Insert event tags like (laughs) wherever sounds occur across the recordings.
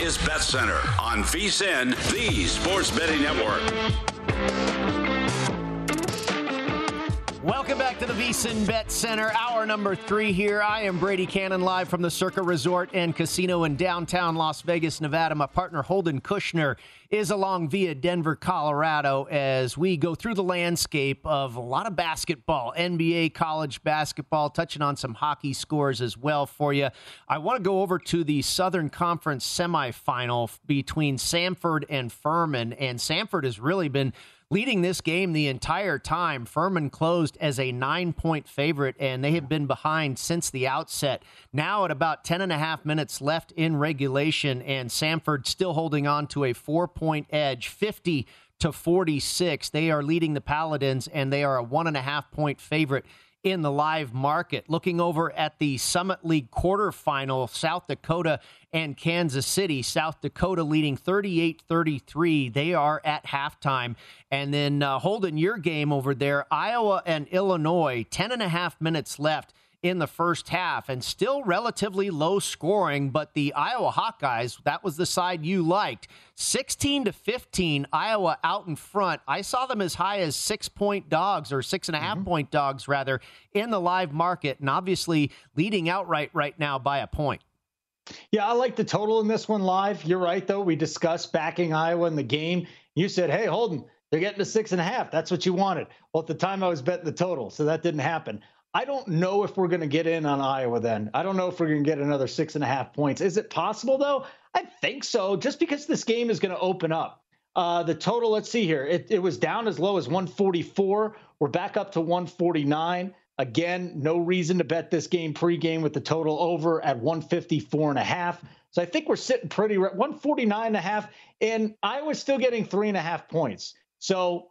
Is Bet Center on VSIN, the Sports Betting Network. Welcome back to the VSIN Bet Center, hour number three here. I am Brady Cannon, live from the Circa Resort and Casino in downtown Las Vegas, Nevada. My partner Holden Kushner is along via Denver, Colorado, as we go through the landscape of a lot of basketball, NBA, college basketball, touching on some hockey scores as well for you. I want to go over to the Southern Conference semifinal between Samford and Furman, and Samford has really been leading this game the entire time. Furman closed as a nine point favorite, and they have been behind since the outset. Now, at about 10 and a half minutes left in regulation, and Samford still holding on to a four point edge, 50 to 46. They are leading the Paladins, and they are a one and a half point favorite in the live market. Looking over at the Summit League quarterfinal, South Dakota and Kansas City. South Dakota leading 38 33. They are at halftime. And then uh, holding your game over there, Iowa and Illinois, 10 and a half minutes left in the first half and still relatively low scoring, but the Iowa Hawkeyes, that was the side you liked. 16 to 15, Iowa out in front. I saw them as high as six point dogs or six and a half mm-hmm. point dogs, rather, in the live market, and obviously leading outright right now by a point. Yeah, I like the total in this one live. You're right, though. We discussed backing Iowa in the game. You said, hey, Holden, they're getting to six and a half. That's what you wanted. Well, at the time, I was betting the total, so that didn't happen. I don't know if we're going to get in on Iowa then. I don't know if we're going to get another six and a half points. Is it possible, though? I think so, just because this game is going to open up. Uh, the total, let's see here. It, it was down as low as 144. We're back up to 149. Again, no reason to bet this game pregame with the total over at 154 and a half. So I think we're sitting pretty 149 and a half, and Iowa's still getting three and a half points. So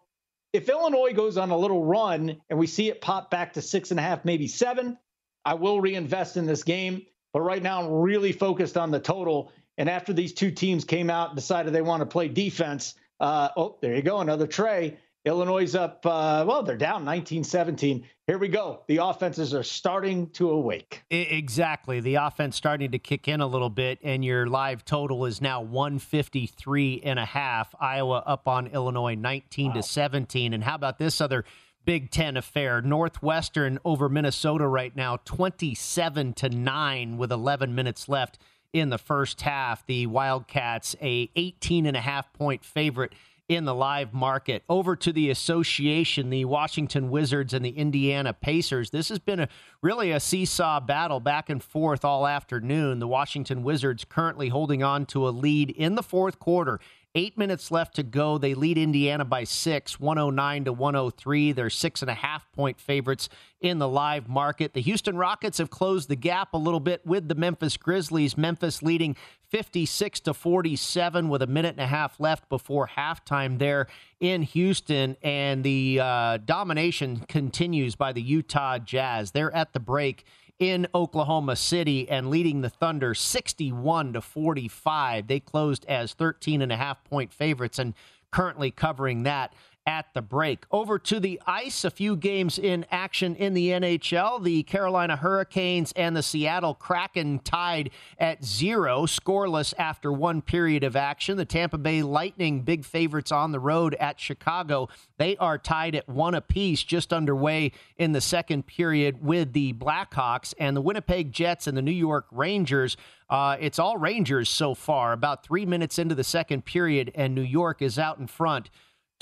if Illinois goes on a little run and we see it pop back to six and a half, maybe seven, I will reinvest in this game. But right now, I'm really focused on the total. And after these two teams came out and decided they want to play defense, uh, oh, there you go, another tray. Illinois up, uh, well, they're down 19 17. Here we go. The offenses are starting to awake. Exactly. The offense starting to kick in a little bit, and your live total is now 153 and a half. Iowa up on Illinois 19 wow. to 17. And how about this other Big Ten affair? Northwestern over Minnesota right now, 27 to 9 with 11 minutes left in the first half. The Wildcats, a 18 and a half point favorite in the live market. Over to the association, the Washington Wizards and the Indiana Pacers. This has been a really a seesaw battle back and forth all afternoon. The Washington Wizards currently holding on to a lead in the fourth quarter. Eight minutes left to go. They lead Indiana by six, 109 to 103. They're six and a half point favorites in the live market. The Houston Rockets have closed the gap a little bit with the Memphis Grizzlies. Memphis leading 56 to 47 with a minute and a half left before halftime there in Houston. And the uh, domination continues by the Utah Jazz. They're at the break in Oklahoma City and leading the Thunder 61 to 45. They closed as 13 and a half point favorites and currently covering that at the break. Over to the ice, a few games in action in the NHL. The Carolina Hurricanes and the Seattle Kraken tied at zero, scoreless after one period of action. The Tampa Bay Lightning, big favorites on the road at Chicago. They are tied at one apiece, just underway in the second period with the Blackhawks and the Winnipeg Jets and the New York Rangers. Uh, it's all Rangers so far, about three minutes into the second period, and New York is out in front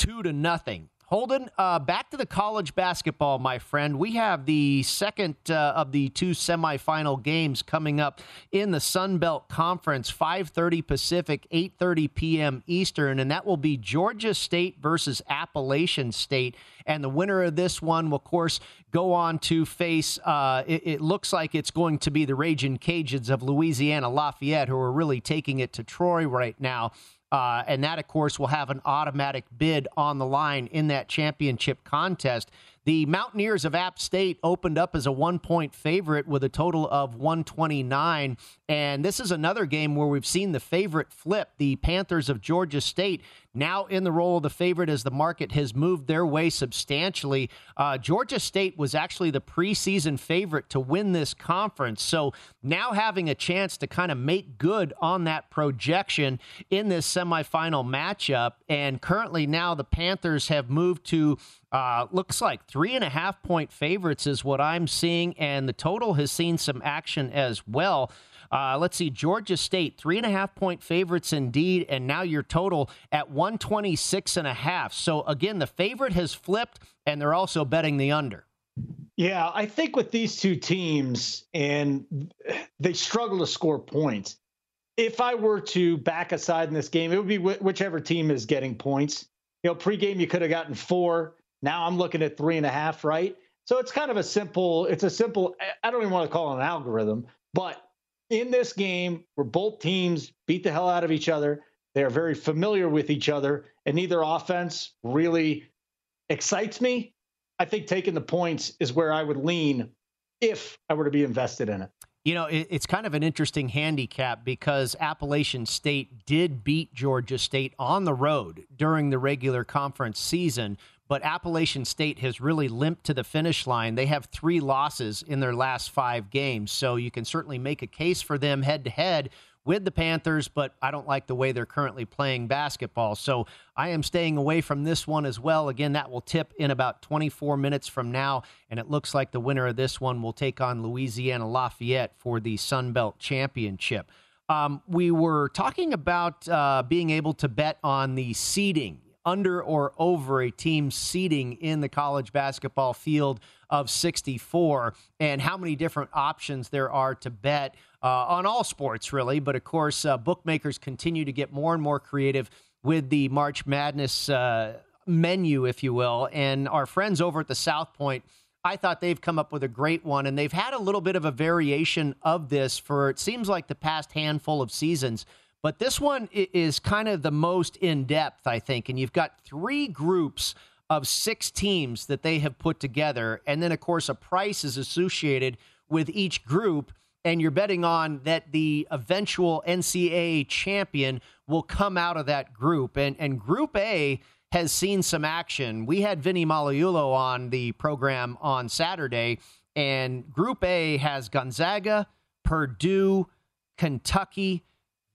two to nothing. Holden, uh, back to the college basketball, my friend. We have the second uh, of the two semifinal games coming up in the Sun Belt Conference, 5:30 Pacific, 8:30 p.m. Eastern, and that will be Georgia State versus Appalachian State. And the winner of this one will, of course, go on to face. Uh, it, it, looks like it's going to be the Raging Cajuns of Louisiana Lafayette, who are really taking it to Troy right now. Uh, and that, of course, will have an automatic bid on the line in that championship contest. The Mountaineers of App State opened up as a one point favorite with a total of 129. And this is another game where we've seen the favorite flip. The Panthers of Georgia State now in the role of the favorite as the market has moved their way substantially. Uh, Georgia State was actually the preseason favorite to win this conference. So now having a chance to kind of make good on that projection in this semifinal matchup. And currently now the Panthers have moved to uh, looks like three and a half point favorites is what I'm seeing, and the total has seen some action as well. Uh, let's see, Georgia State, three and a half point favorites indeed, and now your total at 126 and a half. So again, the favorite has flipped, and they're also betting the under. Yeah, I think with these two teams, and they struggle to score points. If I were to back aside in this game, it would be wh- whichever team is getting points. You know, pregame you could have gotten four now I'm looking at three and a half, right? So it's kind of a simple, it's a simple, I don't even want to call it an algorithm, but in this game where both teams beat the hell out of each other, they are very familiar with each other, and neither offense really excites me. I think taking the points is where I would lean if I were to be invested in it. You know, it's kind of an interesting handicap because Appalachian State did beat Georgia State on the road during the regular conference season, but Appalachian State has really limped to the finish line. They have three losses in their last five games, so you can certainly make a case for them head to head with the Panthers, but I don't like the way they're currently playing basketball. So I am staying away from this one as well. Again, that will tip in about 24 minutes from now, and it looks like the winner of this one will take on Louisiana Lafayette for the Sun Belt Championship. Um, we were talking about uh, being able to bet on the seeding under or over a team's seating in the college basketball field of 64 and how many different options there are to bet uh, on all sports, really. But of course, uh, bookmakers continue to get more and more creative with the March Madness uh, menu, if you will. And our friends over at the South Point. I thought they've come up with a great one, and they've had a little bit of a variation of this for it seems like the past handful of seasons. But this one is kind of the most in depth, I think. And you've got three groups of six teams that they have put together. And then, of course, a price is associated with each group. And you're betting on that the eventual NCAA champion will come out of that group. And, and Group A has seen some action. We had Vinny Magliulo on the program on Saturday, and Group A has Gonzaga, Purdue, Kentucky,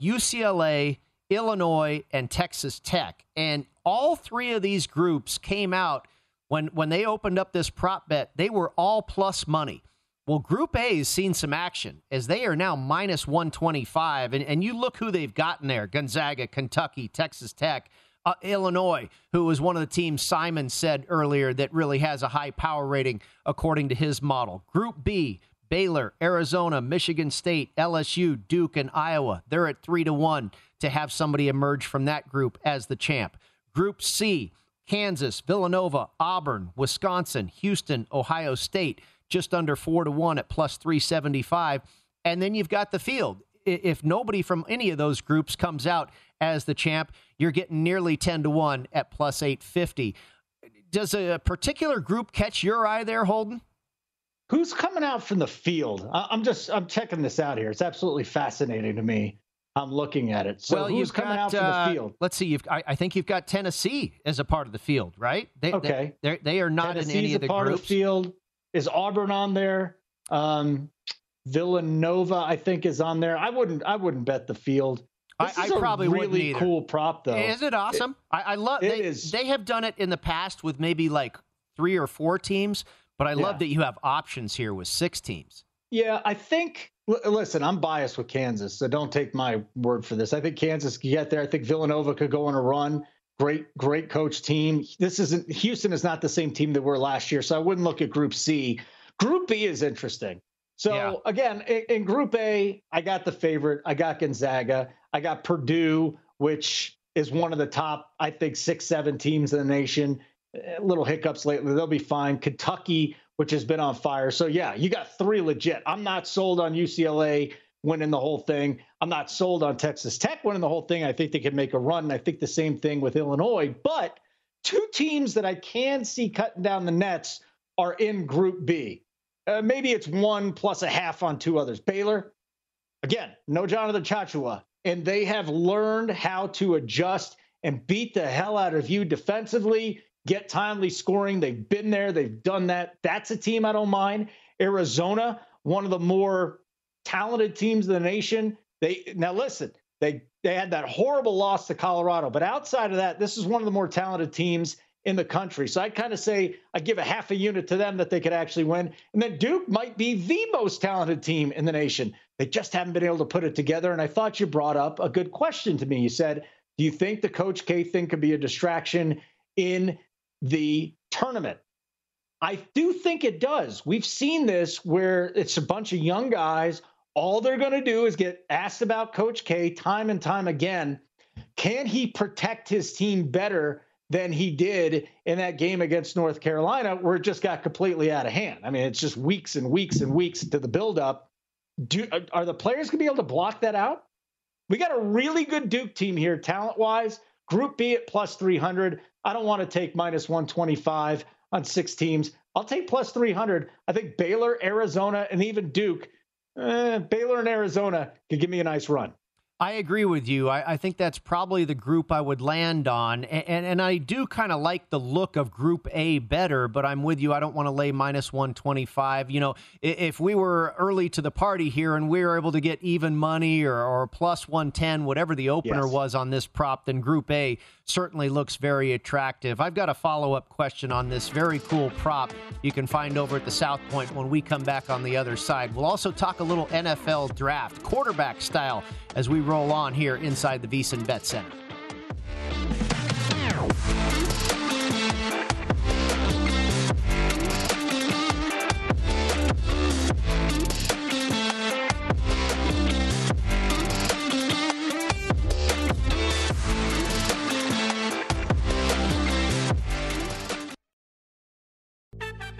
UCLA, Illinois, and Texas Tech. And all three of these groups came out when when they opened up this prop bet, they were all plus money. Well, Group A has seen some action as they are now minus 125. And, and you look who they've gotten there Gonzaga, Kentucky, Texas Tech, uh, Illinois, who was one of the teams Simon said earlier that really has a high power rating according to his model. Group B, Baylor, Arizona, Michigan State, LSU, Duke, and Iowa. They're at three to one to have somebody emerge from that group as the champ. Group C, Kansas, Villanova, Auburn, Wisconsin, Houston, Ohio State, just under four to one at plus 375. And then you've got the field. If nobody from any of those groups comes out as the champ, you're getting nearly 10 to 1 at plus 850. Does a particular group catch your eye there, Holden? Who's coming out from the field? I'm just I'm checking this out here. It's absolutely fascinating to me. I'm looking at it. So well, who's coming got, out from uh, the field? Let's see. You've, I, I think you've got Tennessee as a part of the field, right? They, Okay. They, they're- not Tennessee's in any of the part groups. of the field. Is Auburn on there? Um, Villanova, I think, is on there. I wouldn't. I wouldn't bet the field. I- This I is a probably really cool prop, though. Is it awesome? I, I love. it They, is. they have done it in the past with maybe like three or four teams, but I love Yeah. that you have options here with six teams. Yeah, I think. l- Listen, I'm biased with Kansas, so don't take my word for this. I think Kansas can get there. I think Villanova could go on a run. Great, great coach team. This isn't Houston is not the same team that were last year, so I wouldn't look at Group C. Group B is interesting. So Yeah. again, in, in Group A, I got the favorite. I got Gonzaga. I got Purdue, which is one of the top, I think, six, seven teams in the nation. Little hiccups lately, they'll be fine. Kentucky, which has been on fire. So yeah, you got three legit. I'm not sold on UCLA winning the whole thing. I'm not sold on Texas Tech winning the whole thing. I think they can make a run. And I think the same thing with Illinois. But two teams that I can see cutting down the nets are in Group B. Uh, maybe it's one plus a half on two others. Baylor, again, no Jonathan Tchatchoua, and they have learned how to adjust and beat the hell out of you defensively, get timely scoring. They've been there, they've done that. That's a team I don't mind. Arizona, one of the more talented teams in the nation. They now listen, they they had that horrible loss to Colorado, but outside of that, this is one of the more talented teams in the country. So I'd kind of say I give a half a unit to them that they could actually win. And then Duke might be the most talented team in the nation. They just haven't been able to put it together. And I thought you brought up a good question to me. You said, Do you think the Coach K thing could be a distraction in the tournament? I do think it does. We've seen this where it's a bunch of young guys. All they're going to do is get asked about Coach K time and time again. Can he protect his team better than he did in that game against North Carolina, where it just got completely out of hand? I mean, it's just weeks and weeks and weeks to the buildup. Do are the players going to be able to block that out? We got a really good Duke team here, talent wise. Group B at plus 300. I don't want to take minus 125 on six teams. I'll take plus 300. I think Baylor, Arizona, and even Duke, eh, Baylor and Arizona could give me a nice run. I agree with you. I, I think that's probably the group I would land on. And, and, and I do kind of like the look of Group A better, but I'm with you. I don't want to lay minus 125. You know, i- if we were early to the party here and we were able to get even money or, or plus 110, whatever the opener Yes. was on this prop, then Group A certainly looks very attractive. I've got a follow up question on this very cool prop you can find over at the South Point when we come back on the other side. We'll also talk a little NFL draft, quarterback style, as we roll on here inside the VSiN Bet Center.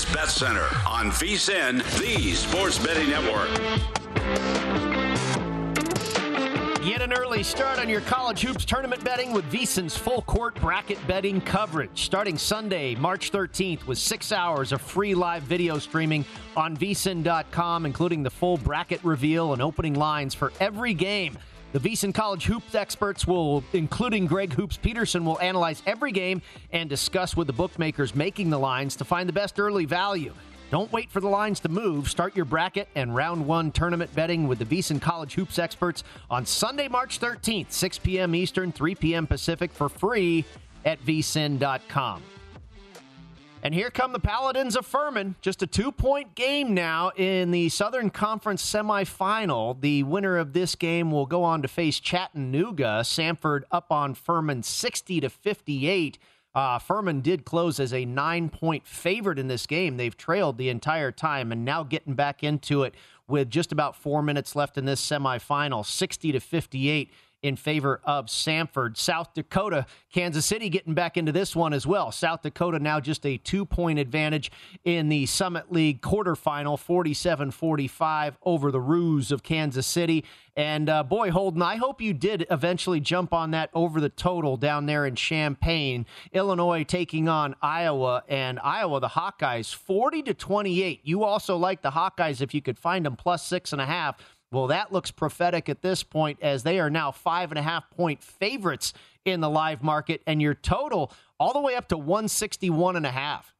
This Bet Center on VSIN, the Sports Betting Network. Get an early start on your college hoops tournament betting with VSIN's full court bracket betting coverage. Starting Sunday, March 13th, with six hours of free live video streaming on VSIN.com, including the full bracket reveal and opening lines for every game. The VSIN College Hoops experts will, including Greg Hoops Peterson, will analyze every game and discuss with the bookmakers making the lines to find the best early value. Don't wait for the lines to move. Start your bracket and round one tournament betting with the VSIN College Hoops experts on Sunday, March 13th, 6 p.m. Eastern, 3 p.m. Pacific for free at vsin.com. And here come the Paladins of Furman. Just a two point game now in the Southern Conference semifinal. The winner of this game will go on to face Chattanooga. Samford up on Furman 60 to 58. Uh, Furman did close as a nine point favorite in this game. They've trailed the entire time and now getting back into it with just about four minutes left in this semifinal 60 to 58 in favor of Samford. South Dakota, Kansas City getting back into this one as well. South Dakota now just a two point advantage in the Summit League quarterfinal, 47 45 over the Roos of Kansas City. And uh, boy, Holden, I hope you did eventually jump on that over the total down there in Champaign. Illinois taking on Iowa, and Iowa, the Hawkeyes, 40 to 28. You also like the Hawkeyes if you could find them plus six and a half. Well, that looks prophetic at this point as they are now five and a half point favorites in the live market, and your total all the way up to 161 and a half.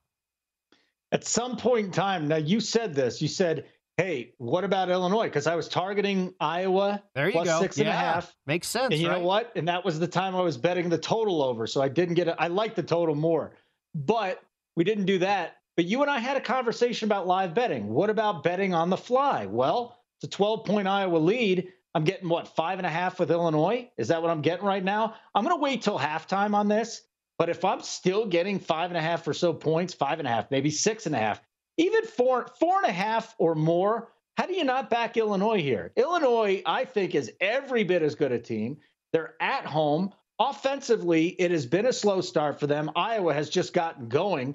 At some point in time, now you said this, you said, hey, what about Illinois? Because I was targeting Iowa there you plus go. six and a half. yeah. Makes sense. And you right? know what? And that was the time I was betting the total over. So I didn't get it. I like the total more, but we didn't do that. But you and I had a conversation about live betting. What about betting on the fly? Well, it's a 12 point Iowa lead. I'm getting what, five and a half with Illinois? Is that what I'm getting right now? I'm going to wait till halftime on this. But if I'm still getting five and a half or so points, five and a half, maybe six and a half, even four, four and a half or more, how do you not back Illinois here? Illinois, I think, is every bit as good a team. They're at home. Offensively, it has been a slow start for them. Iowa has just gotten going.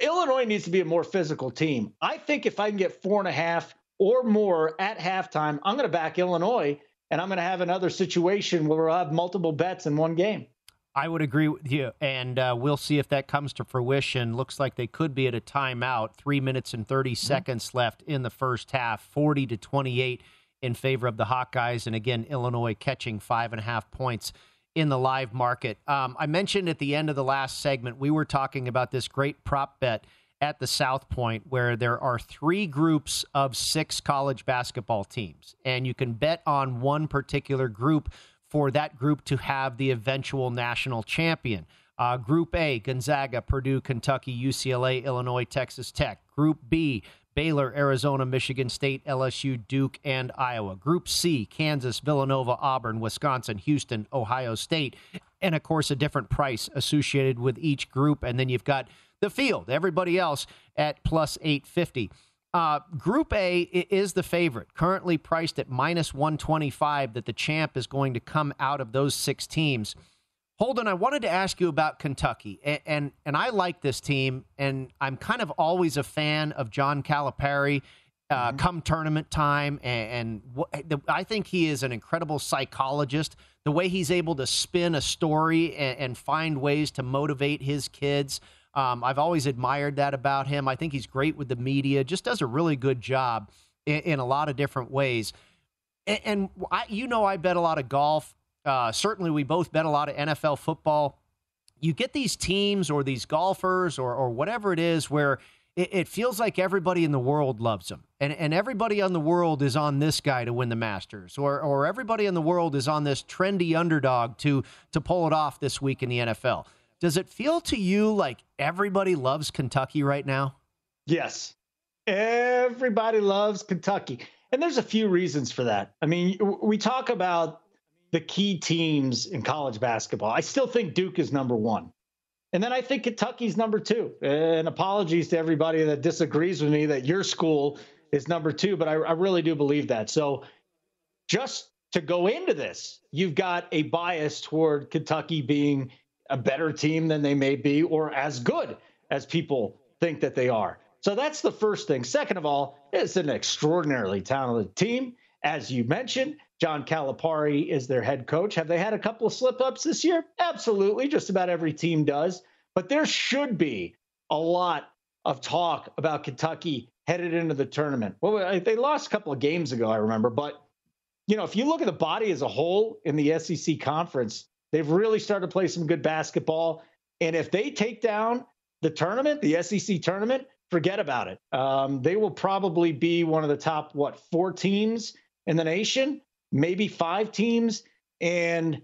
Illinois needs to be a more physical team. I think if I can get four and a half or more at halftime, I'm going to back Illinois, and I'm going to have another situation where we'll have multiple bets in one game. I would agree with you, and uh, we'll see if that comes to fruition. Looks like they could be at a timeout. Three minutes and 30 mm-hmm. seconds left in the first half, 40 to 28 in favor of the Hawkeyes. And again, Illinois catching five and a half points in the live market. Um, I mentioned at the end of the last segment, we were talking about this great prop bet at the South Point where there are three groups of six college basketball teams, and you can bet on one particular group for that group to have the eventual national champion. Uh, group A, Gonzaga, Purdue, Kentucky, UCLA, Illinois, Texas Tech. Group B, Baylor, Arizona, Michigan State, LSU, Duke, and Iowa. Group C, Kansas, Villanova, Auburn, Wisconsin, Houston, Ohio State. And of course, a different price associated with each group. And then you've got the field, everybody else at plus 850. Uh, Group A is the favorite, currently priced at minus 125 that the champ is going to come out of those six teams. Holden, I wanted to ask you about Kentucky, and, and, and I like this team, and I'm kind of always a fan of John Calipari. Uh, mm-hmm. Come tournament time, and, and the, I think he is an incredible psychologist. The way he's able to spin a story and, and find ways to motivate his kids. Um, I've always admired that about him. I think he's great with the media, just does a really good job in, in a lot of different ways. And, and I, you know, I bet a lot of golf. Uh, certainly, we both bet a lot of NFL football. You get these teams or these golfers or, or whatever it is where it, it feels like everybody in the world loves them. And, and everybody in the world is on this guy to win the Masters, or, or everybody in the world is on this trendy underdog to, to pull it off this week in the NFL. Does it feel to you like everybody loves Kentucky right now? Yes. Everybody loves Kentucky. And there's a few reasons for that. I mean, we talk about the key teams in college basketball. I still think Duke is number one. And then I think Kentucky's number two. And apologies to everybody that disagrees with me that your school is number two, but I, I really do believe that. So just to go into this, you've got a bias toward Kentucky being a better team than they may be or as good as people think that they are. So that's the first thing. Second of all, it's an extraordinarily talented team. As you mentioned, John Calipari is their head coach. Have they had a couple of slip ups this year? Absolutely. Just about every team does. But there should be a lot of talk about Kentucky headed into the tournament. Well, they lost a couple of games ago, I remember. But, you know, if you look at the body as a whole in the SEC conference, they've really started to play some good basketball. And if they take down the tournament, the SEC tournament, forget about it. Um, they will probably be one of the top, what, four teams in the nation, maybe five teams. And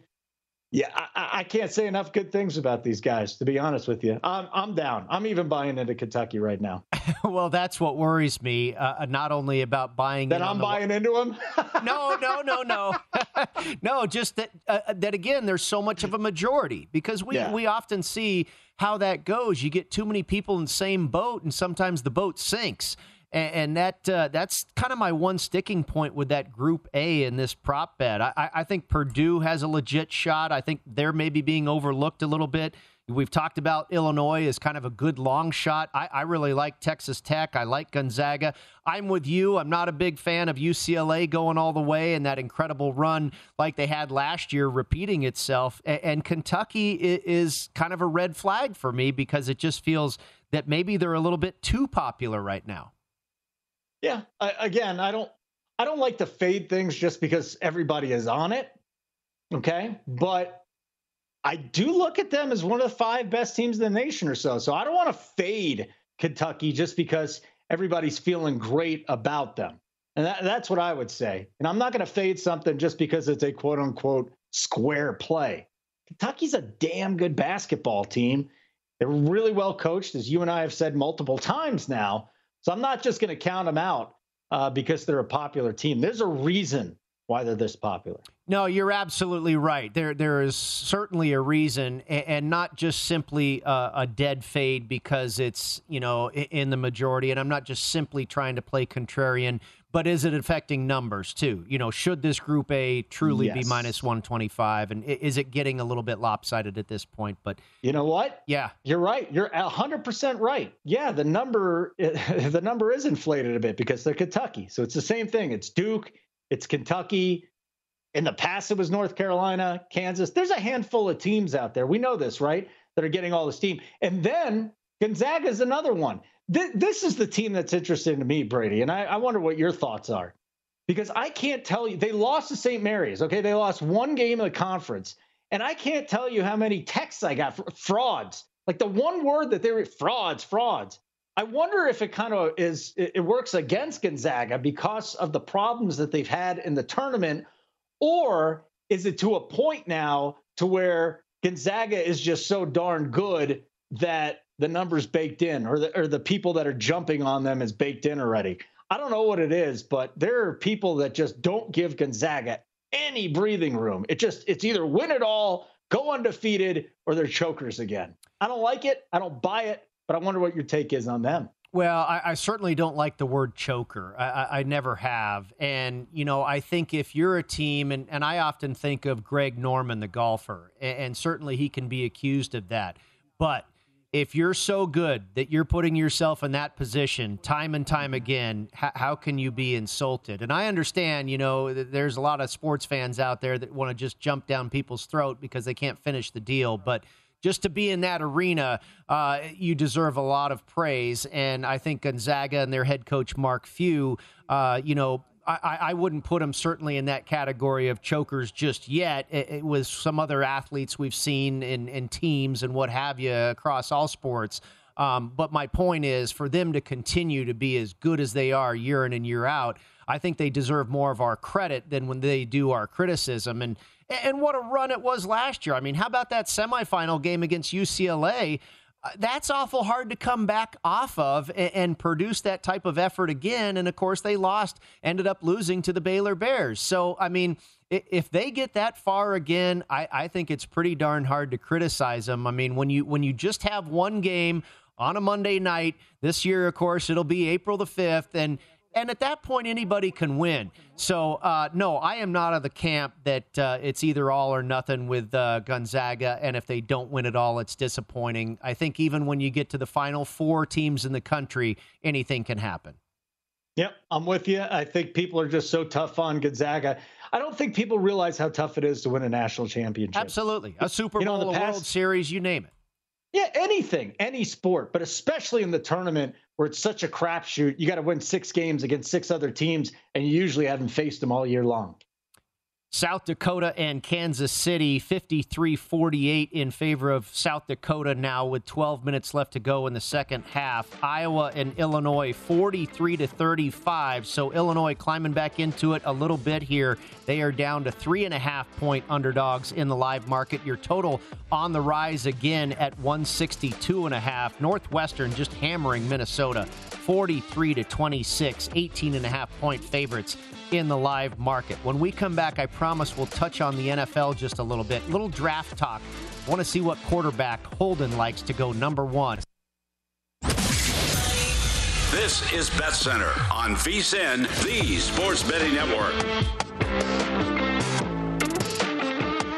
yeah, I, I, can't say enough good things about these guys, to be honest with you. I'm, I'm down. I'm even buying into Kentucky right now. (laughs) well, that's what worries me. Uh, not only about buying that I'm buying into them. (laughs) no, no, no, no, (laughs) no. Just that uh, that again, there's so much of a majority because we yeah. we often see how that goes. You get too many people in the same boat, and sometimes the boat sinks. And, and that uh, that's kind of my one sticking point with that Group A in this prop bet. I, I think Purdue has a legit shot. I think they're maybe being overlooked a little bit. We've talked about Illinois as kind of a good long shot. I, I, really like Texas Tech. I like Gonzaga. I'm with you. I'm not a big fan of UCLA going all the way and that incredible run like they had last year repeating itself. And, and Kentucky is kind of a red flag for me because it just feels that maybe they're a little bit too popular right now. Yeah. I, again, I don't. I don't like to fade things just because everybody is on it. Okay. But I do look at them as one of the five best teams in the nation or so. So I don't want to fade Kentucky just because everybody's feeling great about them. And that, that's what I would say. And I'm not going to fade something just because it's a quote unquote square play. Kentucky's a damn good basketball team. They're really well coached, as you and I have said multiple times now. So I'm not just going to count them out uh, because they're a popular team. There's a reason why they're this popular. No, you're absolutely right. There, there is certainly a reason, and, not just simply a, a, dead fade because it's you know in the majority. And I'm not just simply trying to play contrarian, but is it affecting numbers too? You know, should this Group A truly yes. be minus 125, and is it getting a little bit lopsided at this point? But you know what? Yeah, you're right. You're 100 percent right. Yeah, the number (laughs) the number is inflated a bit because they're Kentucky, so it's the same thing. It's Duke it's Kentucky. In the past, it was North Carolina, Kansas. There's a handful of teams out there. We know this, right? That are getting all the steam. And then Gonzaga is another one. Th- this is the team that's interesting to me, Brady. And I, I wonder what your thoughts are. Because I can't tell you, they lost to St. Mary's. Okay. They lost one game in the conference. And I can't tell you how many texts I got for frauds. Like the one word that they were frauds, frauds. I wonder if it kind of is it works against Gonzaga because of the problems that they've had in the tournament, or is it to a point now to where Gonzaga is just so darn good that the numbers baked in, or the or the people that are jumping on them is baked in already? I don't know what it is, but there are people that just don't give Gonzaga any breathing room. It just it's either win it all, go undefeated, or they're chokers again. I don't like it. I don't buy it. But I wonder what your take is on them. Well, I, I, certainly don't like the word choker. I, I, I, never have. And, you know, I think if you're a team, and, and I often think of Greg Norman, the golfer, and, and certainly he can be accused of that. But if you're so good that you're putting yourself in that position time and time again, how, can you be insulted? And I understand, you know, there's a lot of sports fans out there that want to just jump down people's throat because they can't finish the deal. But, just to be in that arena, uh, you deserve a lot of praise. And I think Gonzaga and their head coach, Mark Few, uh, you know, I, I, wouldn't put them certainly in that category of chokers just yet. It, it was some other athletes we've seen in, in teams and what have you across all sports. Um, but my point is for them to continue to be as good as they are year in and year out, I think they deserve more of our credit than when they do our criticism. And and what a run it was last year. I mean, how about that semifinal game against UCLA? Uh, that's awful hard to come back off of and, and, produce that type of effort again. And of course, they lost, ended up losing to the Baylor Bears. So, I mean, if they get that far again, I, I think it's pretty darn hard to criticize them. I mean, when you when you just have one game on a Monday night this year, of course, it'll be April the fifth, and And at that point, anybody can win. So, uh, no, I am not of the camp that uh, it's either all or nothing with uh, Gonzaga. And if they don't win it all, it's disappointing. I think even when you get to the final four teams in the country, anything can happen. Yep, I'm with you. I think people are just so tough on Gonzaga. I don't think people realize how tough it is to win a national championship. Absolutely. A Super Bowl, you know, a past, World Series, you name it. Yeah, anything, any sport, but especially in the tournament where it's such a crapshoot. You got to win six games against six other teams, and you usually haven't faced them all year long. South Dakota and Kansas City 53 48 in favor of South Dakota now with 12 minutes left to go in the second half. Iowa and Illinois 43 to 35. So Illinois climbing back into it a little bit here. They are down to three and a half point underdogs in the live market. Your total on the rise again at 162 and a half. Northwestern just hammering Minnesota 43 to 26, 18 and a half point favorites in the live market. When we come back, I promise we'll touch on the NFL just a little bit. Little draft talk. Want to see what quarterback Holden likes to go number one. This is Bet Center on VSIN, the Sports Betting Network.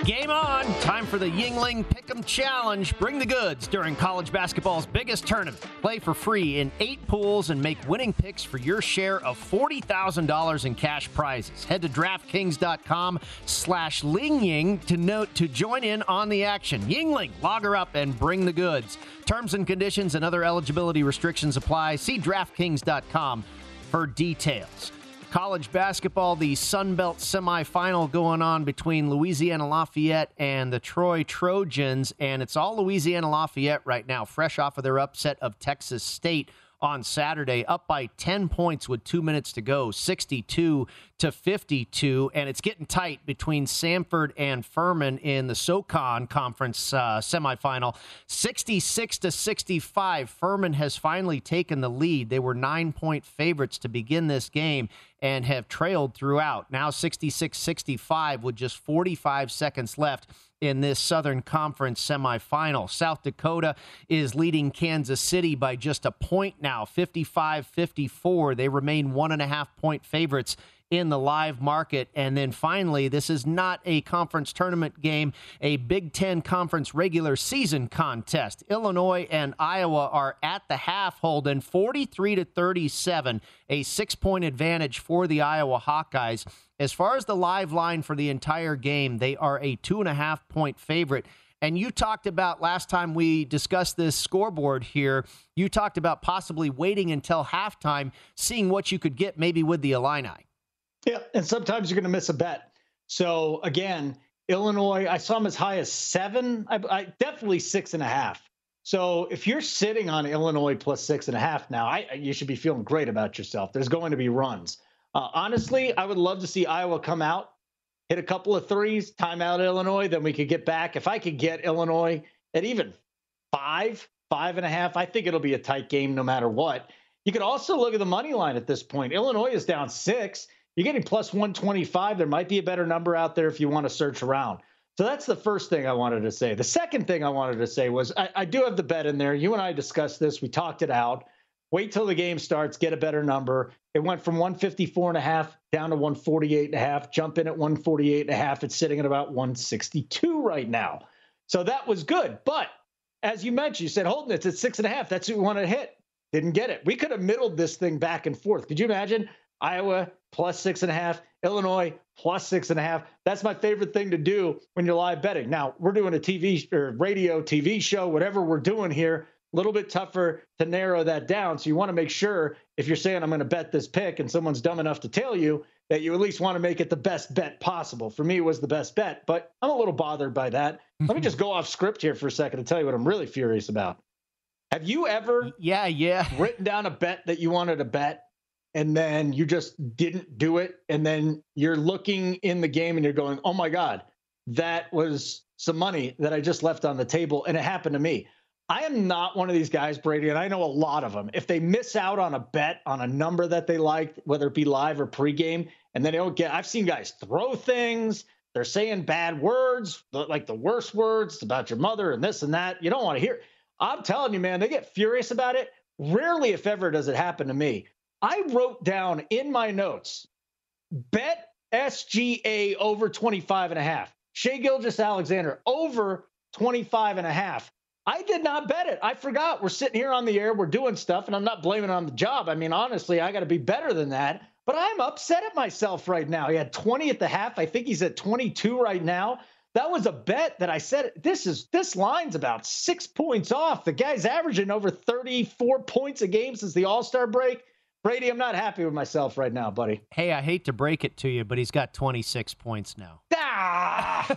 Game on. Time for the Yuengling Pick'em Challenge. Bring the goods during college basketball's biggest tournament. Play for free in eight pools and make winning picks for your share of $40,000 in cash prizes. Head to DraftKings.com slash Lingying to note to join in on the action. Yuengling, log her up and bring the goods. Terms and conditions and other eligibility restrictions apply. See DraftKings.com for details. College basketball, the Sun Belt semifinal going on between Louisiana Lafayette and the Troy Trojans, and it's all Louisiana Lafayette right now, fresh off of their upset of Texas State on Saturday, up by 10 points with two minutes to go, 62 to 52. And it's getting tight between Samford and Furman in the SoCon Conference uh, semifinal. 66 to 65. Furman has finally taken the lead. They were nine point favorites to begin this game and have trailed throughout. Now 66 65 with just 45 seconds left in this Southern Conference semifinal. South Dakota is leading Kansas City by just a point now, 55 54. They remain one and a half point favorites in the live market. And then finally, this is not a conference tournament game, a Big Ten conference regular season contest. Illinois and Iowa are at the half holding 43 to 37, a six point advantage for the Iowa Hawkeyes. As far as the live line for the entire game, they are a two and a half point favorite. And you talked about last time we discussed this scoreboard here, you talked about possibly waiting until halftime, seeing what you could get maybe with the Illini. Yeah, and sometimes you're going to miss a bet. So again, Illinois, I saw them as high as seven. I, I, definitely six and a half. So if you're sitting on Illinois plus six and a half now, I, you should be feeling great about yourself. There's going to be runs. Uh, honestly, I would love to see Iowa come out, hit a couple of threes, timeout Illinois, then we could get back. If I could get Illinois at even five, five and a half, I think it'll be a tight game no matter what. You could also look at the money line at this point. Illinois is down six. You're getting plus 125. There might be a better number out there if you want to search around. So that's the first thing I wanted to say. The second thing I wanted to say was I, I, do have the bet in there. You and I discussed this. We talked it out. Wait till the game starts, get a better number. It went from 154 and a half down to 148 and a half. Jump in at 148 and a half. It's sitting at about 162 right now. So that was good. But as you mentioned, you said Holden, it's at six and a half. That's what we wanted to hit. Didn't get it. We could have middled this thing back and forth. Could you imagine Iowa plus six and a half, Illinois plus six and a half. That's my favorite thing to do when you're live betting. Now, we're doing a TV or radio, TV show, whatever we're doing here, a little bit tougher to narrow that down. So you want to make sure if you're saying I'm going to bet this pick and someone's dumb enough to tell you that you at least want to make it the best bet possible. For me, it was the best bet, but I'm a little bothered by that. Let me mm-hmm. just go off script here for a second to tell you what I'm really furious about. Have you ever yeah, yeah, written down a bet that you wanted to bet and then you just didn't do it. And then you're looking in the game and you're going oh my god that was some money that i just left on the table. And it happened to me. I am not one of these guys brady and i know a lot of them if they miss out on a bet on a number that they liked whether it be live or pregame and then they don't get i've seen guys throw things they're saying bad words like the worst words about your mother and this and that. You don't want to hear i'm telling you man they get furious about it. Rarely if ever does it happen to me I wrote down in my notes bet SGA over 25 and a half. Shai Gilgeous-Alexander over 25 and a half. I did not bet it. I forgot. We're sitting here on the air, we're doing stuff, and I'm not blaming on the job. I mean, honestly, I got to be better than that. But I'm upset at myself right now. He had 20 at the half. I think he's at 22 right now. That was a bet that I said this is this line's about six points off. The guy's averaging over 34 points a game since the All Star break. Brady, I'm not happy with myself right now, buddy. Hey, I hate to break it to you, but he's got 26 points now. (laughs) Ah!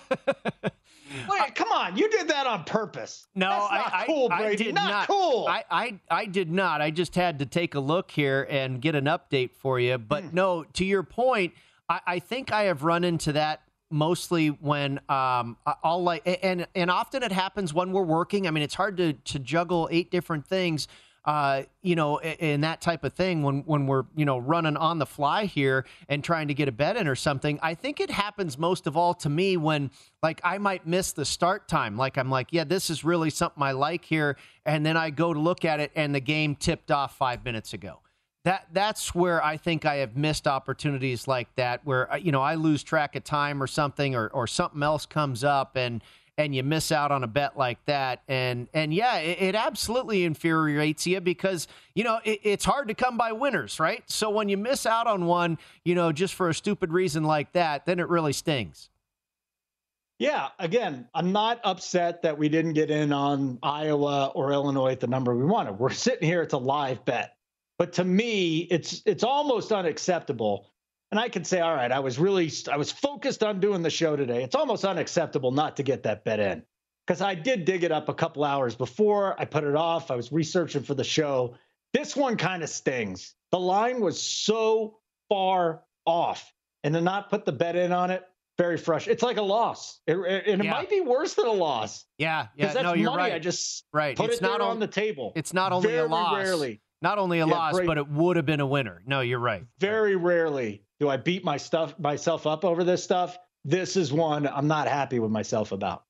Wait, come on! You did that on purpose. No, That's not I, cool, I, Brady. I did not, not. cool. I, I, I did not. I just had to take a look here and get an update for you. But Hmm. no, to your point, I, I think I have run into that mostly when um I'll like and and often it happens when we're working. I mean, it's hard to to juggle eight different things. Uh, you know, and that type of thing when when we're you know running on the fly here and trying to get a bet in or something. I think it happens most of all to me when like I might miss the start time. Like I'm like, yeah, this is really something I like here, and then I go to look at it and the game tipped off five minutes ago that that's where I think I have missed opportunities like that, where uh, you know I lose track of time or something, or or something else comes up, and and you miss out on a bet like that, and and yeah, it, it absolutely infuriates you because you know it, it's hard to come by winners, right? So when you miss out on one, you know, just for a stupid reason like that, then it really stings. Yeah, again, I'm not upset that we didn't get in on Iowa or Illinois at the number we wanted. We're sitting here, it's a live bet. But to me, it's it's almost unacceptable. And I can say, all right, I was really I was focused on doing the show today. It's almost unacceptable not to get that bet in. Because I did dig it up a couple hours before. I put it off. I was researching for the show. This one kind of stings. The line was so far off. And to not put the bet in on it, very frustrating. It's like a loss. It, it- and it Yeah. might be worse than a loss. Yeah, yeah, that's no, you're money right. I just right. put it's it not on the table. It's not only Very a loss. rarely. Not only a Yeah, loss, Brady- but it would have been a winner. No, you're right. Very rarely do I beat my stuff myself up over this stuff. This is one I'm not happy with myself about.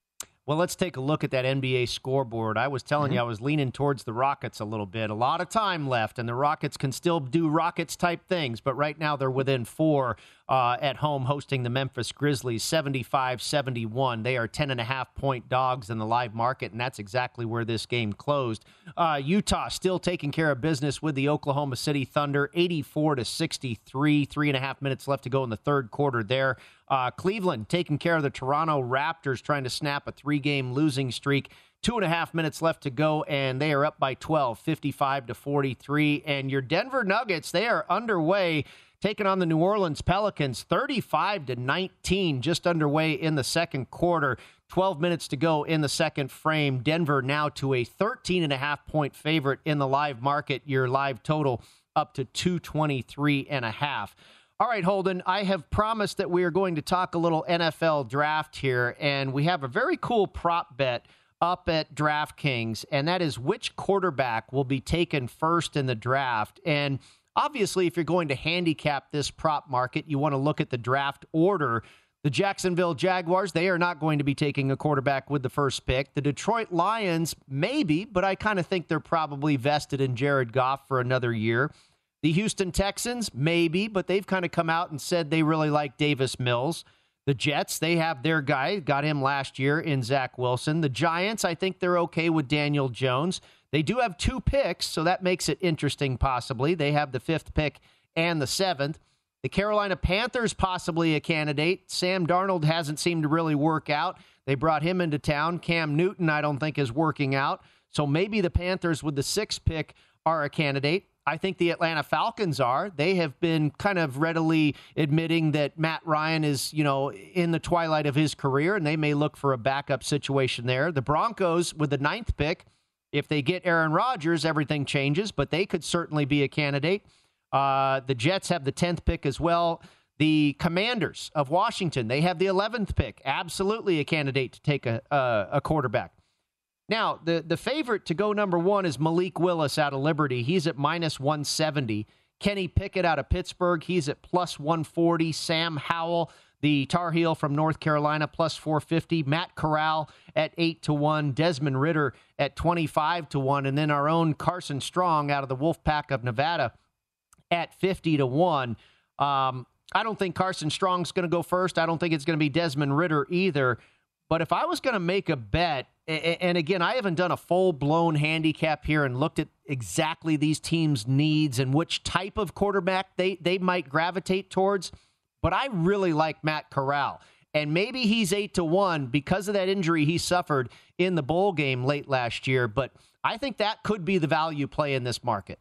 Well, let's take a look at that NBA scoreboard. I was telling Mm-hmm. you I was leaning towards the Rockets a little bit. A lot of time left, and the Rockets can still do Rockets type things, but right now they're within four uh, at home hosting the Memphis Grizzlies 75 71. They are 10.5 point dogs in the live market, and that's exactly where this game closed. Uh, Utah still taking care of business with the Oklahoma City Thunder 84 to 63. Three and a half minutes left to go in the third quarter there. Uh, Cleveland taking care of the Toronto Raptors, trying to snap a three game losing streak. Two and a half minutes left to go, and they are up by 12, 55 to 43. And your Denver Nuggets, they are underway, taking on the New Orleans Pelicans, 35 to 19, just underway in the second quarter. 12 minutes to go in the second frame. Denver now to a 13 and a half point favorite in the live market. Your live total up to 223 and a half. All right, Holden, I have promised that we are going to talk a little NFL draft here, and we have a very cool prop bet up at DraftKings, and that is which quarterback will be taken first in the draft. And obviously, if you're going to handicap this prop market, you want to look at the draft order. The Jacksonville Jaguars, they are not going to be taking a quarterback with the first pick. The Detroit Lions, maybe, but I kind of think they're probably vested in Jared Goff for another year. The Houston Texans, maybe, but they've kind of come out and said they really like Davis Mills. The Jets, they have their guy, got him last year in Zach Wilson. The Giants, I think they're okay with Daniel Jones. They do have two picks, so that makes it interesting, possibly. They have the fifth pick and the seventh. The Carolina Panthers, possibly a candidate. Sam Darnold hasn't seemed to really work out. They brought him into town. Cam Newton, I don't think, is working out. So maybe the Panthers with the sixth pick are a candidate. I think the Atlanta Falcons are. They have been kind of readily admitting that Matt Ryan is, you know, in the twilight of his career, and they may look for a backup situation there. The Broncos with the ninth pick, if they get Aaron Rodgers, everything changes, but they could certainly be a candidate. Uh, the Jets have the 10th pick as well. The Commanders of Washington, they have the 11th pick. Absolutely a candidate to take a, a, a quarterback. Now, the, the favorite to go number one is Malik Willis out of Liberty. He's at minus 170. Kenny Pickett out of Pittsburgh, he's at plus 140. Sam Howell, the Tar Heel from North Carolina, plus 450. Matt Corral at 8 to 1. Desmond Ridder at 25 to 1. And then our own Carson Strong out of the Wolfpack of Nevada at 50 to 1. Um, I don't think Carson Strong's going to go first. I don't think it's going to be Desmond Ridder either. But if I was going to make a bet, and again, I haven't done a full blown handicap here and looked at exactly these teams' needs and which type of quarterback they, they might gravitate towards, but I really like Matt Corral. And maybe he's eight to one because of that injury he suffered in the bowl game late last year. But I think that could be the value play in this market.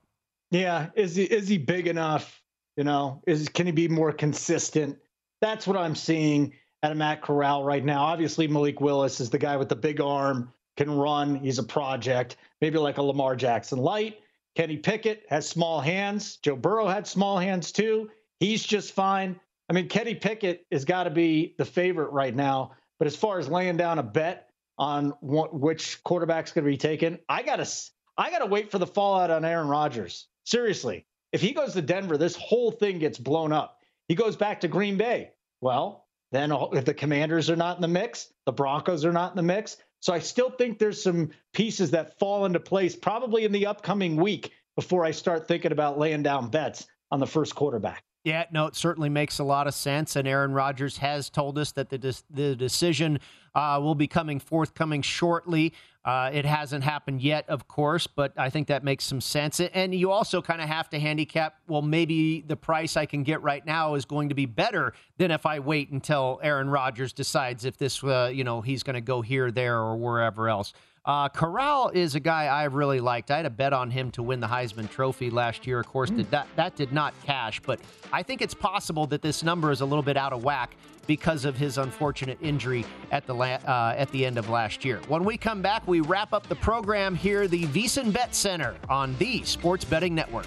Yeah. Is he is he big enough? You know, is can he be more consistent? That's what I'm seeing of Matt Corral right now. Obviously, Malik Willis is the guy with the big arm, can run. He's a project, maybe like a Lamar Jackson light. Kenny Pickett has small hands. Joe Burrow had small hands too. He's just fine. I mean, Kenny Pickett has got to be the favorite right now. But as far as laying down a bet on what, which quarterback's going to be taken, I got to I got to wait for the fallout on Aaron Rodgers. Seriously, if he goes to Denver, this whole thing gets blown up. He goes back to Green Bay. Well, then if the Commanders are not in the mix, the Broncos are not in the mix. So I still think there's some pieces that fall into place probably in the upcoming week before I start thinking about laying down bets on the first quarterback. Yeah, no, it certainly makes a lot of sense. And Aaron Rodgers has told us that the, de- the decision uh, will be coming forthcoming shortly. Uh, it hasn't happened yet, of course, but I think that makes some sense. And you also kind of have to handicap well, maybe the price I can get right now is going to be better than if I wait until Aaron Rodgers decides if this, uh, you know, he's going to go here, there, or wherever else. Uh, Corral is a guy I really liked. I had a bet on him to win the Heisman Trophy last year. Of course, did that that did not cash, but I think it's possible that this number is a little bit out of whack because of his unfortunate injury at the la- uh, at the end of last year. When we come back, we wrap up the program here, the VSiN Bet Center on the Sports Betting Network.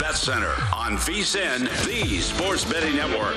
Bet Center on VSIN, the Sports Betting Network.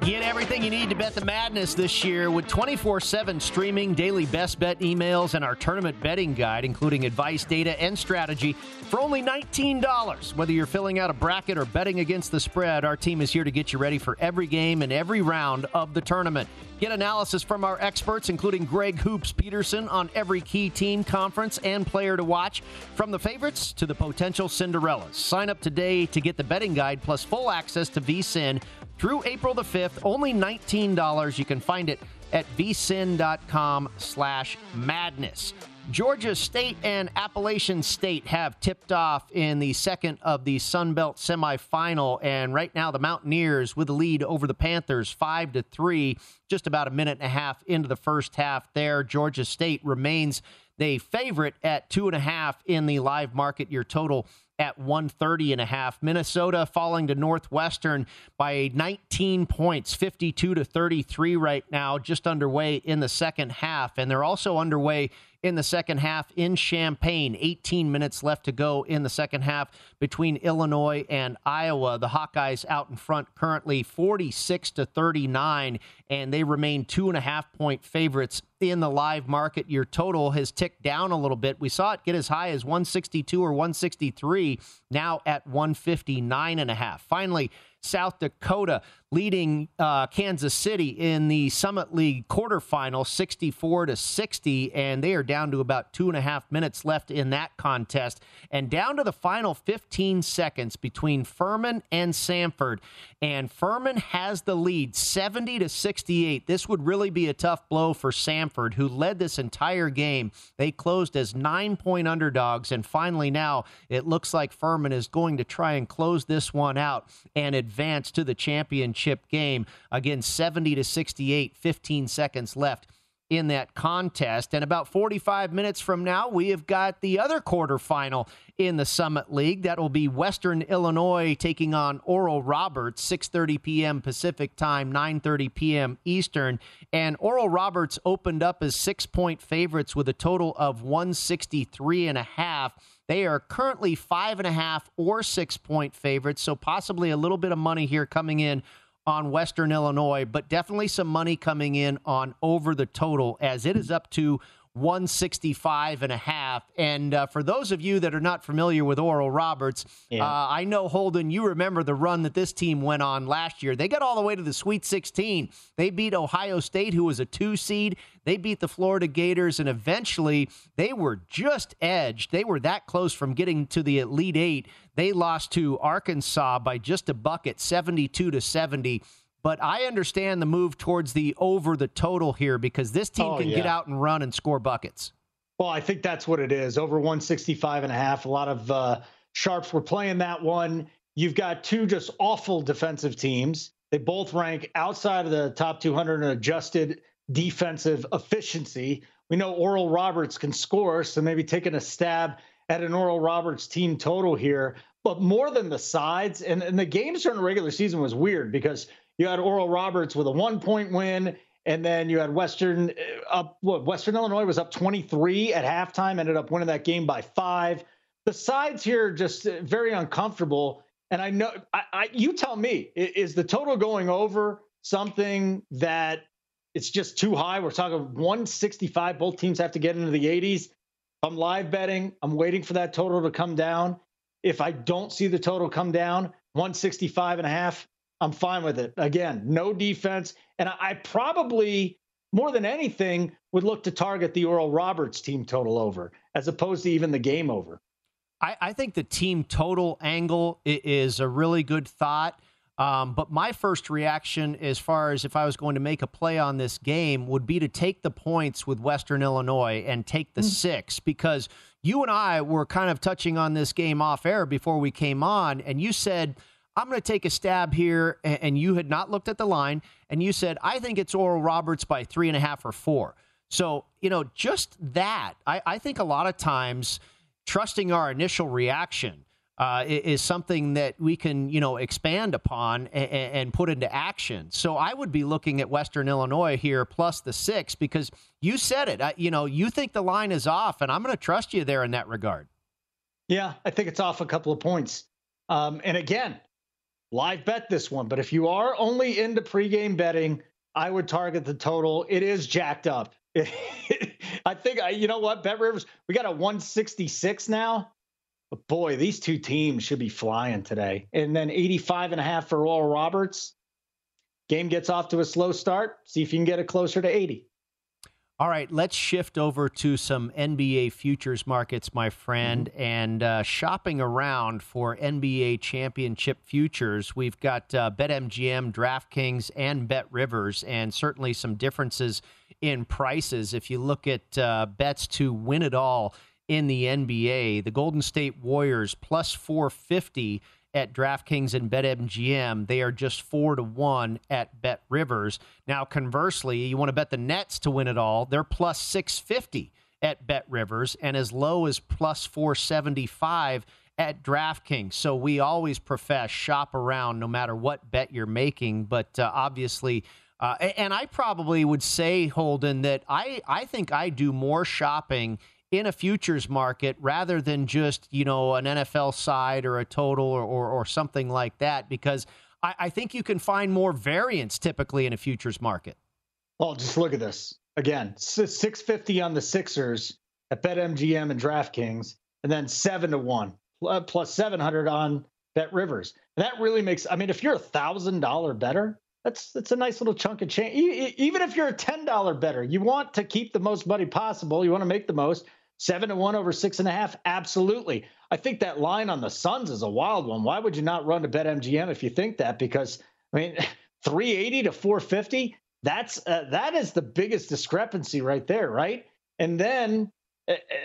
Get everything you need to bet the madness this year with 24 7 streaming, daily best bet emails, and our tournament betting guide, including advice, data, and strategy for only $19. Whether you're filling out a bracket or betting against the spread, our team is here to get you ready for every game and every round of the tournament. Get analysis from our experts, including Greg Hoops Peterson, on every key team, conference, and player to watch, from the favorites to the potential Cinderellas. Sign up today to get the betting guide plus full access to VSIN through April the 5th. Only $19. You can find it at vsin.com slash madness. Georgia State and Appalachian State have tipped off in the second of the Sun Belt semifinal, and right now the Mountaineers with the lead over the Panthers, five to three, just about a minute and a half into the first half. There, Georgia State remains the favorite at two and a half in the live market. Your total at 130 and a half. Minnesota falling to Northwestern by 19 points, 52 to 33 right now, just underway in the second half. And they're also underway in the second half in Champaign. 18 minutes left to go in the second half between Illinois and Iowa. The Hawkeyes out in front currently 46 to 39, and they remain two and a half point favorites in the live market. Your total has ticked down a little bit. We saw it get as high as 162 or 163, now at 159 and a half. Finally, South Dakota leading uh, Kansas City in the Summit League quarterfinal, 64 to 60, and they are down to about two and a half minutes left in that contest, and down to the final 15 seconds between Furman and Samford, And Furman has the lead, 70 to 68. This would really be a tough blow for Samford, who led this entire game. They closed as nine point underdogs, and finally now it looks like Furman is going to try and close this one out and advance to the championship game. Again, 70 to 68, 15 seconds left in that contest. And about 45 minutes from now, we have got the other quarterfinal in the Summit League. That will be Western Illinois taking on Oral Roberts, 6:30 p.m. Pacific Time, 9:30 p.m. Eastern. And Oral Roberts opened up as six-point favorites with a total of 163 and a half. They are currently five and a half or six point favorites, so possibly a little bit of money here coming in on Western Illinois, but definitely some money coming in on over the total as it is up to 165 and a half. And uh, for those of you that are not familiar with Oral Roberts, yeah. uh, I know Holden, you remember the run that this team went on last year. They got all the way to the Sweet 16. They beat Ohio State, who was a two seed. They beat the Florida Gators, and eventually they were just edged. They were that close from getting to the Elite Eight. They lost to Arkansas by just a bucket, 72 to 70 but I understand the move towards the over the total here because this team oh, can yeah. get out and run and score buckets. Well, I think that's what it is. Over 165 and a half. A lot of uh, sharps were playing that one. You've got two just awful defensive teams. They both rank outside of the top 200 in adjusted defensive efficiency. We know Oral Roberts can score, so maybe taking a stab at an Oral Roberts team total here. But more than the sides, and, and the games during the regular season was weird because you had Oral Roberts with a one point win, and then you had Western uh, up. What Western Illinois was up 23 at halftime, ended up winning that game by five. The sides here just uh, very uncomfortable. And I know, I, I you tell me, is the total going over something that it's just too high? We're talking 165. Both teams have to get into the 80s. I'm live betting. I'm waiting for that total to come down. If I don't see the total come down, 165 and a half, I'm fine with it. Again, no defense. And I probably, more than anything, would look to target the Oral Roberts team total over as opposed to even the game over. I, I think the team total angle is a really good thought. Um, but my first reaction, as far as if I was going to make a play on this game, would be to take the points with Western Illinois and take the mm. six because you and I were kind of touching on this game off air before we came on, and you said I'm going to take a stab here, and you had not looked at the line, and you said, I think it's Oral Roberts by three and a half or four. So, you know, just that, I, I think a lot of times trusting our initial reaction uh, is something that we can, you know, expand upon and, and, put into action. So I would be looking at Western Illinois here plus the six because you said it. I, you know, you think the line is off, and I'm going to trust you there in that regard. Yeah, I think it's off a couple of points. Um, and again, live bet this one. But if you are only into pregame betting, I would target the total. It is jacked up. (laughs) I think I, you know what, Bet Rivers, we got a 166 now. But boy, these two teams should be flying today. And then 85 and a half for Oral Roberts. Game gets off to a slow start. See if you can get it closer to 80. All right, let's shift over to some NBA futures markets, my friend, mm-hmm. and uh, shopping around for NBA championship futures. We've got uh, BetMGM, DraftKings, and Bet Rivers, and certainly some differences in prices. If you look at uh, bets to win it all in the NBA, the Golden State Warriors plus 450 at DraftKings and BetMGM. They are just four to one at Bet Rivers. Now, conversely, you want to bet the Nets to win it all. They're plus six fifty at Bet Rivers and as low as plus four seventy five at DraftKings. So we always profess shop around no matter what bet you're making. But uh, obviously, uh, and I probably would say, Holden, that I, I think I do more shopping in a futures market rather than just, you know, an NFL side or a total or, or, or something like that, because I, I think you can find more variance typically in a futures market. Well, just look at this again 650 on the Sixers at BetMGM and DraftKings, and then seven to one uh, plus 700 on Bet Rivers. And that really makes, I mean, if you're a thousand dollar better, that's that's a nice little chunk of change. Even if you're a ten dollar better, you want to keep the most money possible. You want to make the most. Seven to one over six and a half, absolutely. I think that line on the Suns is a wild one. Why would you not run to BetMGM if you think that? Because I mean, (laughs) 380 to 450, that's uh, that is the biggest discrepancy right there, right? And then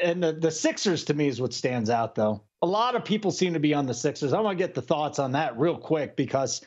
and the, the Sixers to me is what stands out though. A lot of people seem to be on the Sixers. I want to get the thoughts on that real quick because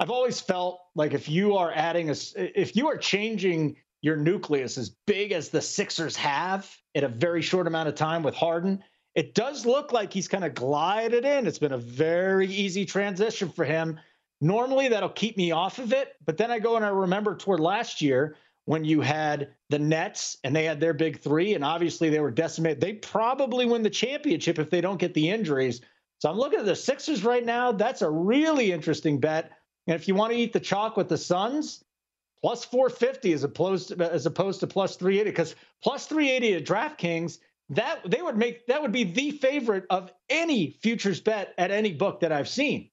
I've always felt like if you are adding a if you are changing your nucleus as big as the Sixers have in a very short amount of time with Harden, it does look like he's kind of glided in. It's been a very easy transition for him. Normally that'll keep me off of it, but then I go and I remember toward last year when you had the Nets and they had their big three, and obviously they were decimated. They probably win the championship if they don't get the injuries. So I'm looking at the Sixers right now. That's a really interesting bet. And if you want to eat the chalk with the Suns, plus 450 as opposed to, as opposed to plus 380, because plus 380 at DraftKings, that they would make that would be the favorite of any futures bet at any book that I've seen.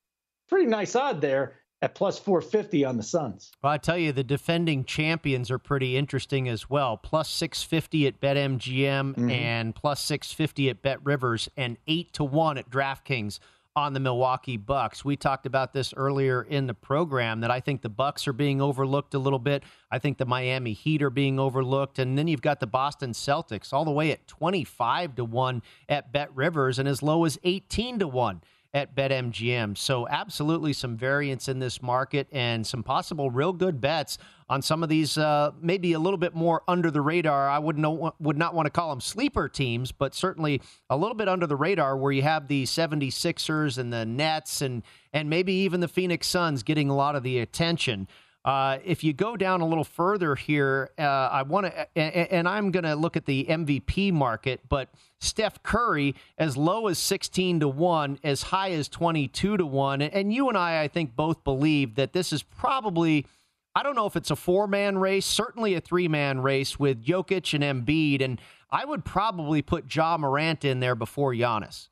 Pretty nice odd there at plus 450 on the Suns. Well, I tell you, the defending champions are pretty interesting as well. Plus 650 at BetMGM mm-hmm. and plus 650 at Bet Rivers and 8 to 1 at DraftKings on the Milwaukee Bucks. We talked about this earlier in the program that I think the Bucks are being overlooked a little bit. I think the Miami Heat are being overlooked and then you've got the Boston Celtics all the way at 25 to 1 at Bet Rivers and as low as 18 to 1 at BetMGM. So, absolutely some variance in this market and some possible real good bets on some of these, uh, maybe a little bit more under the radar. I would, know, would not want to call them sleeper teams, but certainly a little bit under the radar where you have the 76ers and the Nets and, and maybe even the Phoenix Suns getting a lot of the attention. Uh, if you go down a little further here, uh, I want to, and, and, I'm going to look at the MVP market, but Steph Curry as low as 16 to 1, as high as 22 to 1. And you and I, I think, both believe that this is probably, I don't know if it's a four man race, certainly a three man race with Jokic and Embiid. And I would probably put Ja Morant in there before Giannis.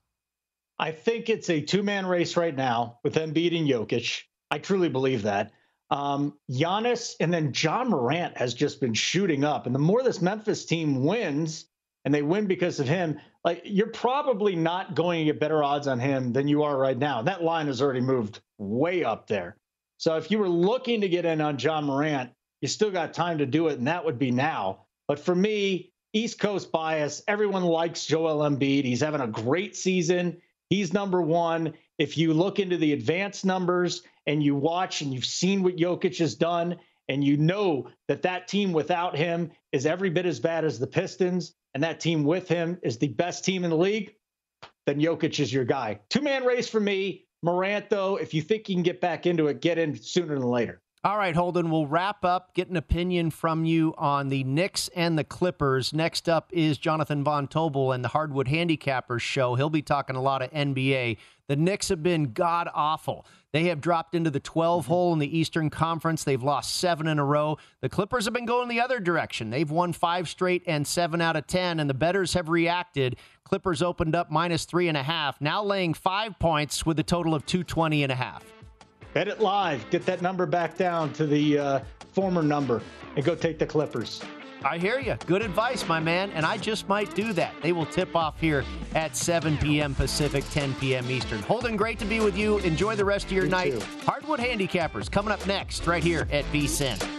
I think it's a two man race right now with Embiid and Jokic. I truly believe that. Um, Giannis and then John Morant has just been shooting up. And the more this Memphis team wins, and they win because of him, like you're probably not going to get better odds on him than you are right now. That line has already moved way up there. So if you were looking to get in on John Morant, you still got time to do it, and that would be now. But for me, East Coast bias, everyone likes Joel Embiid. He's having a great season. He's number one. If you look into the advanced numbers and you watch and you've seen what Jokic has done, and you know that that team without him is every bit as bad as the Pistons, and that team with him is the best team in the league, then Jokic is your guy. Two man race for me. Morant, though, if you think you can get back into it, get in sooner than later. All right, Holden, we'll wrap up, get an opinion from you on the Knicks and the Clippers. Next up is Jonathan Von Tobel and the Hardwood Handicappers show. He'll be talking a lot of NBA. The Knicks have been god awful. They have dropped into the 12 mm-hmm. hole in the Eastern Conference. They've lost seven in a row. The Clippers have been going the other direction. They've won five straight and seven out of 10, and the betters have reacted. Clippers opened up minus three and a half, now laying five points with a total of 220 and a half. Bet it live. Get that number back down to the uh, former number and go take the Clippers. I hear you. Good advice, my man. And I just might do that. They will tip off here at 7 p.m. Pacific, 10 p.m. Eastern. Holden, great to be with you. Enjoy the rest of your night. Too. Hardwood Handicappers coming up next, right here at VSIN.